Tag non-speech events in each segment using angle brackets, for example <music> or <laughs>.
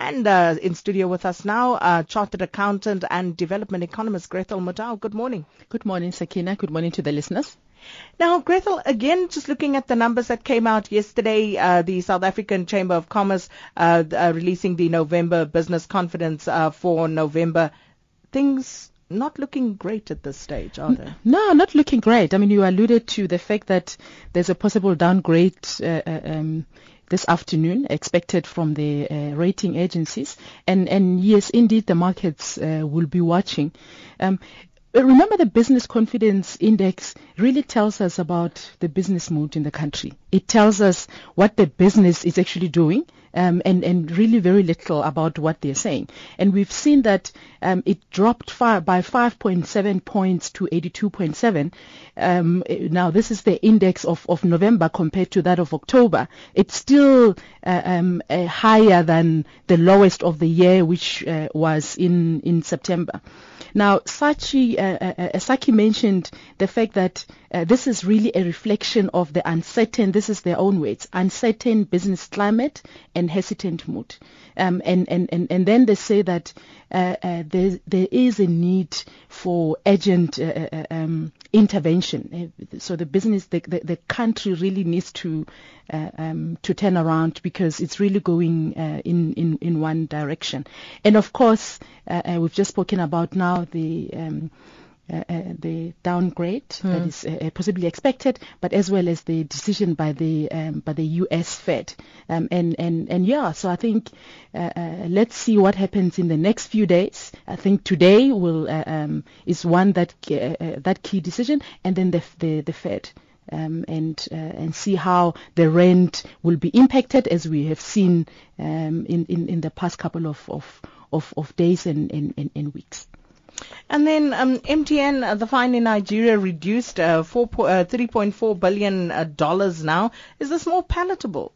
And uh, in studio with us now, uh, chartered accountant and development economist Grathel Motau. Good morning. Good morning, Sakina. Good morning to the listeners. Now, Grathel, again, just looking at the numbers that came out yesterday, uh, the South African Chamber of Commerce uh, uh, releasing the November business confidence uh, for November. Things not looking great at this stage, are they? No, not looking great. I mean, you alluded to the fact that there's a possible downgrade uh, uh, um, this afternoon expected from the uh, rating agencies. And, and yes, indeed, the markets uh, will be watching. Um, remember the business confidence index really tells us about the business mood in the country. It tells us what the business is actually doing. Um, and, and really very little about what they're saying. And we've seen that um, it dropped by 5.7 points to 82.7. Um, now, this is the index of, of November compared to that of October. It's still uh, um, uh, higher than the lowest of the year, which uh, was in, in September. Now, SACCI, uh, uh, uh, SACCI mentioned the fact that this is really a reflection of the uncertain, this is their own words, uncertain business climate and hesitant mood. Um, and, and, and, and then they say that uh, uh, there, is a need for urgent uh, uh um, intervention. Uh, so the business, the, the, the country really needs to uh, um, to turn around because it's really going in, in, in one direction. And of course, we've just spoken about now the um, uh, uh, the downgrade mm. that hmm. uh, possibly expected, but as well as the decision by the um, by the U.S. Fed. Um, and and and yeah, so I think uh, let's see what happens in the next few days. I think today will um, is one that that key decision, and then the the, the Fed. Um, and uh, and see how the rand will be impacted as we have seen um, in, in, in the past couple of, of, of, of days and, and, and weeks. And then um, MTN, uh, the fine in Nigeria reduced uh, four, uh, 3.4 billion uh, dollars now. Is this more palatable?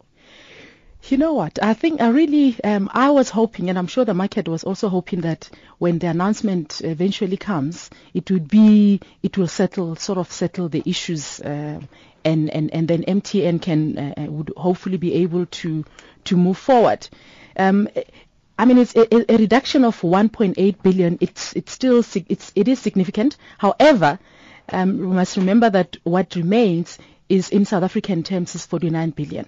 You know what? I think I really, um, I was hoping, and I'm sure the market was also hoping that when the announcement eventually comes, it would be, it will settle, sort of settle the issues, uh, and, and, and then MTN can, uh, would hopefully be able to, to move forward. Um, I mean, it's a, a, reduction of 1.8 billion. It's it's still it's it is significant. However, um, we must remember that what remains is in South African terms is 49 billion.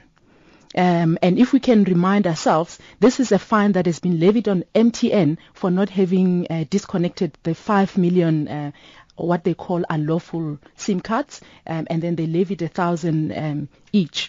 Um, and if we can remind ourselves, this is a fine that has been levied on MTN for not having uh, disconnected the 5 million uh, what they call unlawful SIM cards, um, and then they levied a thousand um, each.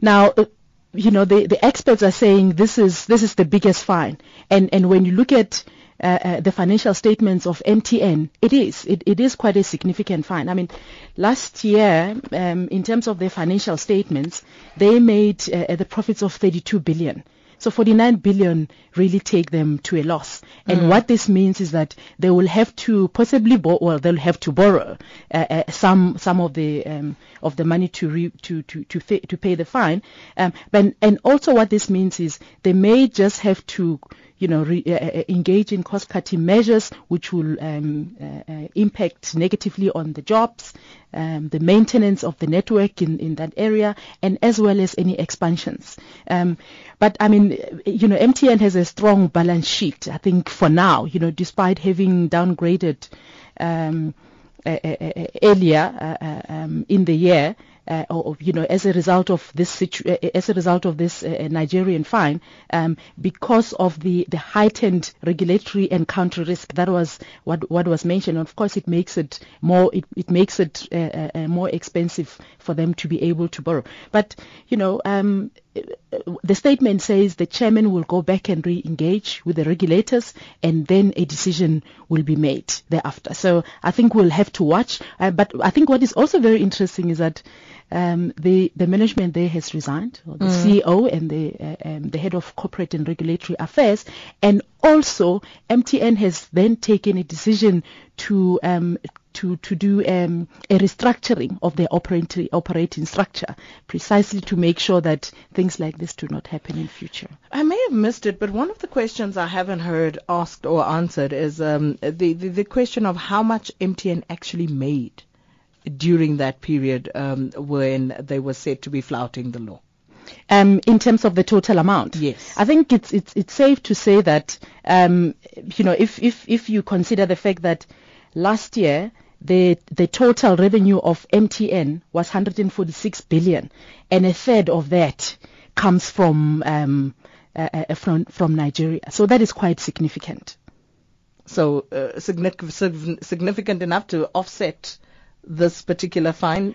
Now, uh, you know, the, the experts are saying this is this is the biggest fine. And and when you look at uh, uh, the financial statements of MTN, it is it, it is quite a significant fine. I mean, last year, um, in terms of their financial statements, they made uh, the profits of 32 billion. So 49 billion really take them to a loss. And mm. what this means is that they will have to possibly, bo- well, they'll have to borrow uh, uh, some some of the um, of the money to re- to to to, fa- to pay the fine. Um, but and also what this means is they may just have to you know, re, uh, uh, engage in cost-cutting measures which will um, uh, uh, impact negatively on the jobs, um, the maintenance of the network in, in that area, and as well as any expansions. Um, but I mean, you know, MTN has a strong balance sheet. I think for now, you know, despite having downgraded um, earlier um, in the year uh, or, you know, as a result of this situ- uh, as a result of this uh, Nigerian fine, um, because of the, the heightened regulatory and country risk. That was what what was mentioned. Of course, it makes it more it, it makes it uh, uh, uh, more expensive for them to be able to borrow. But you know. Um, the statement says the chairman will go back and re-engage with the regulators and then a decision will be made thereafter. So I think we'll have to watch. Uh, but I think what is also very interesting is that um, the the management there has resigned, the mm. CEO and the uh, um, the head of corporate and regulatory affairs, and also MTN has then taken a decision to um, to to do um, a restructuring of their operating operating structure, precisely to make sure that things like this do not happen in future. I may have missed it, but one of the questions I haven't heard asked or answered is um, the, the the question of how much MTN actually made during that period um, when they were said to be flouting the law? Um, in terms of the total amount, Yes. I think it's it's it's safe to say that um, you know if if if you consider the fact that last year the the total revenue of MTN was 146 billion, and a third of that comes from um, uh, uh, from from Nigeria. So that is quite significant. So uh, significant, significant enough to offset this particular fine.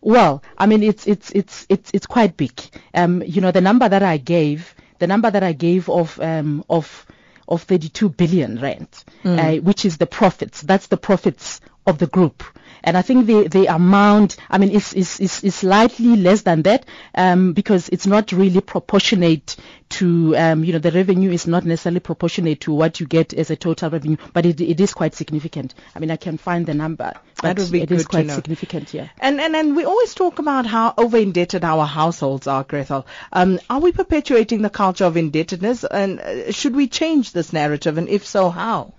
Well, I mean, it's it's it's it's it's quite big. Um, you know, the number that I gave, the number that I gave of um of of 32 billion rand, uh, which is the profits. That's the profits of the group. And I think the, the amount, I mean, is, is, is, is slightly less than that, um, because it's not really proportionate to, um, you know, the revenue is not necessarily proportionate to what you get as a total revenue, but it, it is quite significant. I mean, I can find the number, but That would be it is quite significant, yeah. And, and and we always talk about how over indebted our households are, Grathel. Um, are we perpetuating the culture of indebtedness, and uh, should we change this narrative, and if so, how?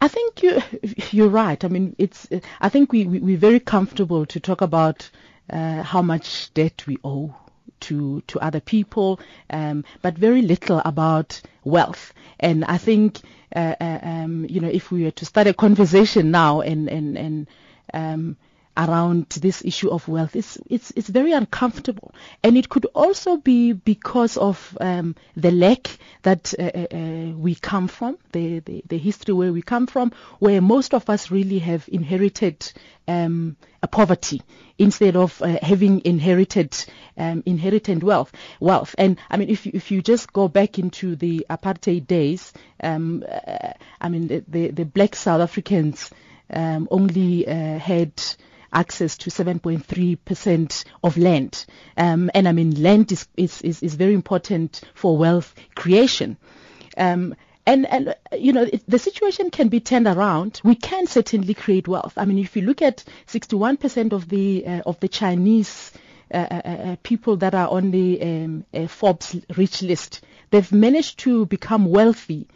I think you <laughs> you're right. I mean, it's. I think we, we we're very comfortable to talk about uh, how much debt we owe to to other people, um, but very little about wealth. And I think uh, uh, um, you know if we were to start a conversation now and and and um, around this issue of wealth. It's it's it's very uncomfortable. And it could also be because of um, the lack that uh, uh, uh, we come from the, the the history where we come from where most of us really have inherited um, a poverty instead of uh, having inherited um, inherited wealth wealth. And I mean if you, if you just go back into the apartheid days um, uh, I mean the, the the black South Africans um, only uh, had access to 7.3% of land. Um, and I mean, land is, is, is, is very important for wealth creation. Um, and, and uh, you know, the situation can be turned around. We can certainly create wealth. I mean, if you look at 61% of the, uh, of the Chinese uh, uh, uh, people that are on the um, uh, Forbes rich list, they've managed to become wealthy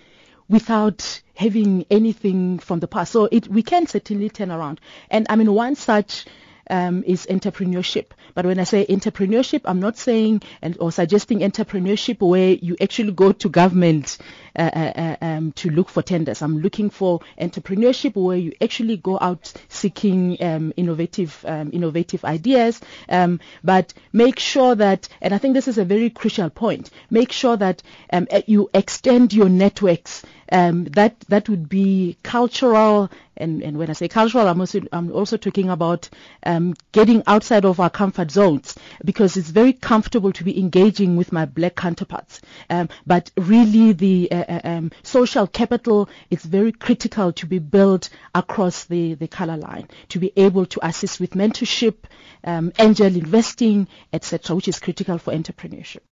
without having anything from the past. So it, we can certainly turn around. And I mean, one such um, is entrepreneurship. But when I say entrepreneurship, I'm not saying and or suggesting entrepreneurship where you actually go to government uh, uh, um, to look for tenders. I'm looking for entrepreneurship where you actually go out seeking um, innovative um, innovative ideas. Um, but make sure that, and I think this is a very crucial point. Make sure that um, uh, you extend your networks. Um, that that would be cultural, and, and when I say cultural, I'm also I'm also talking about um, getting outside of our comfort zones because it's very comfortable to be engaging with my black counterparts. Um, but really, the uh, uh, um, social capital is very critical to be built across the the color line to be able to assist with mentorship, um, angel investing, etc., which is critical for entrepreneurship.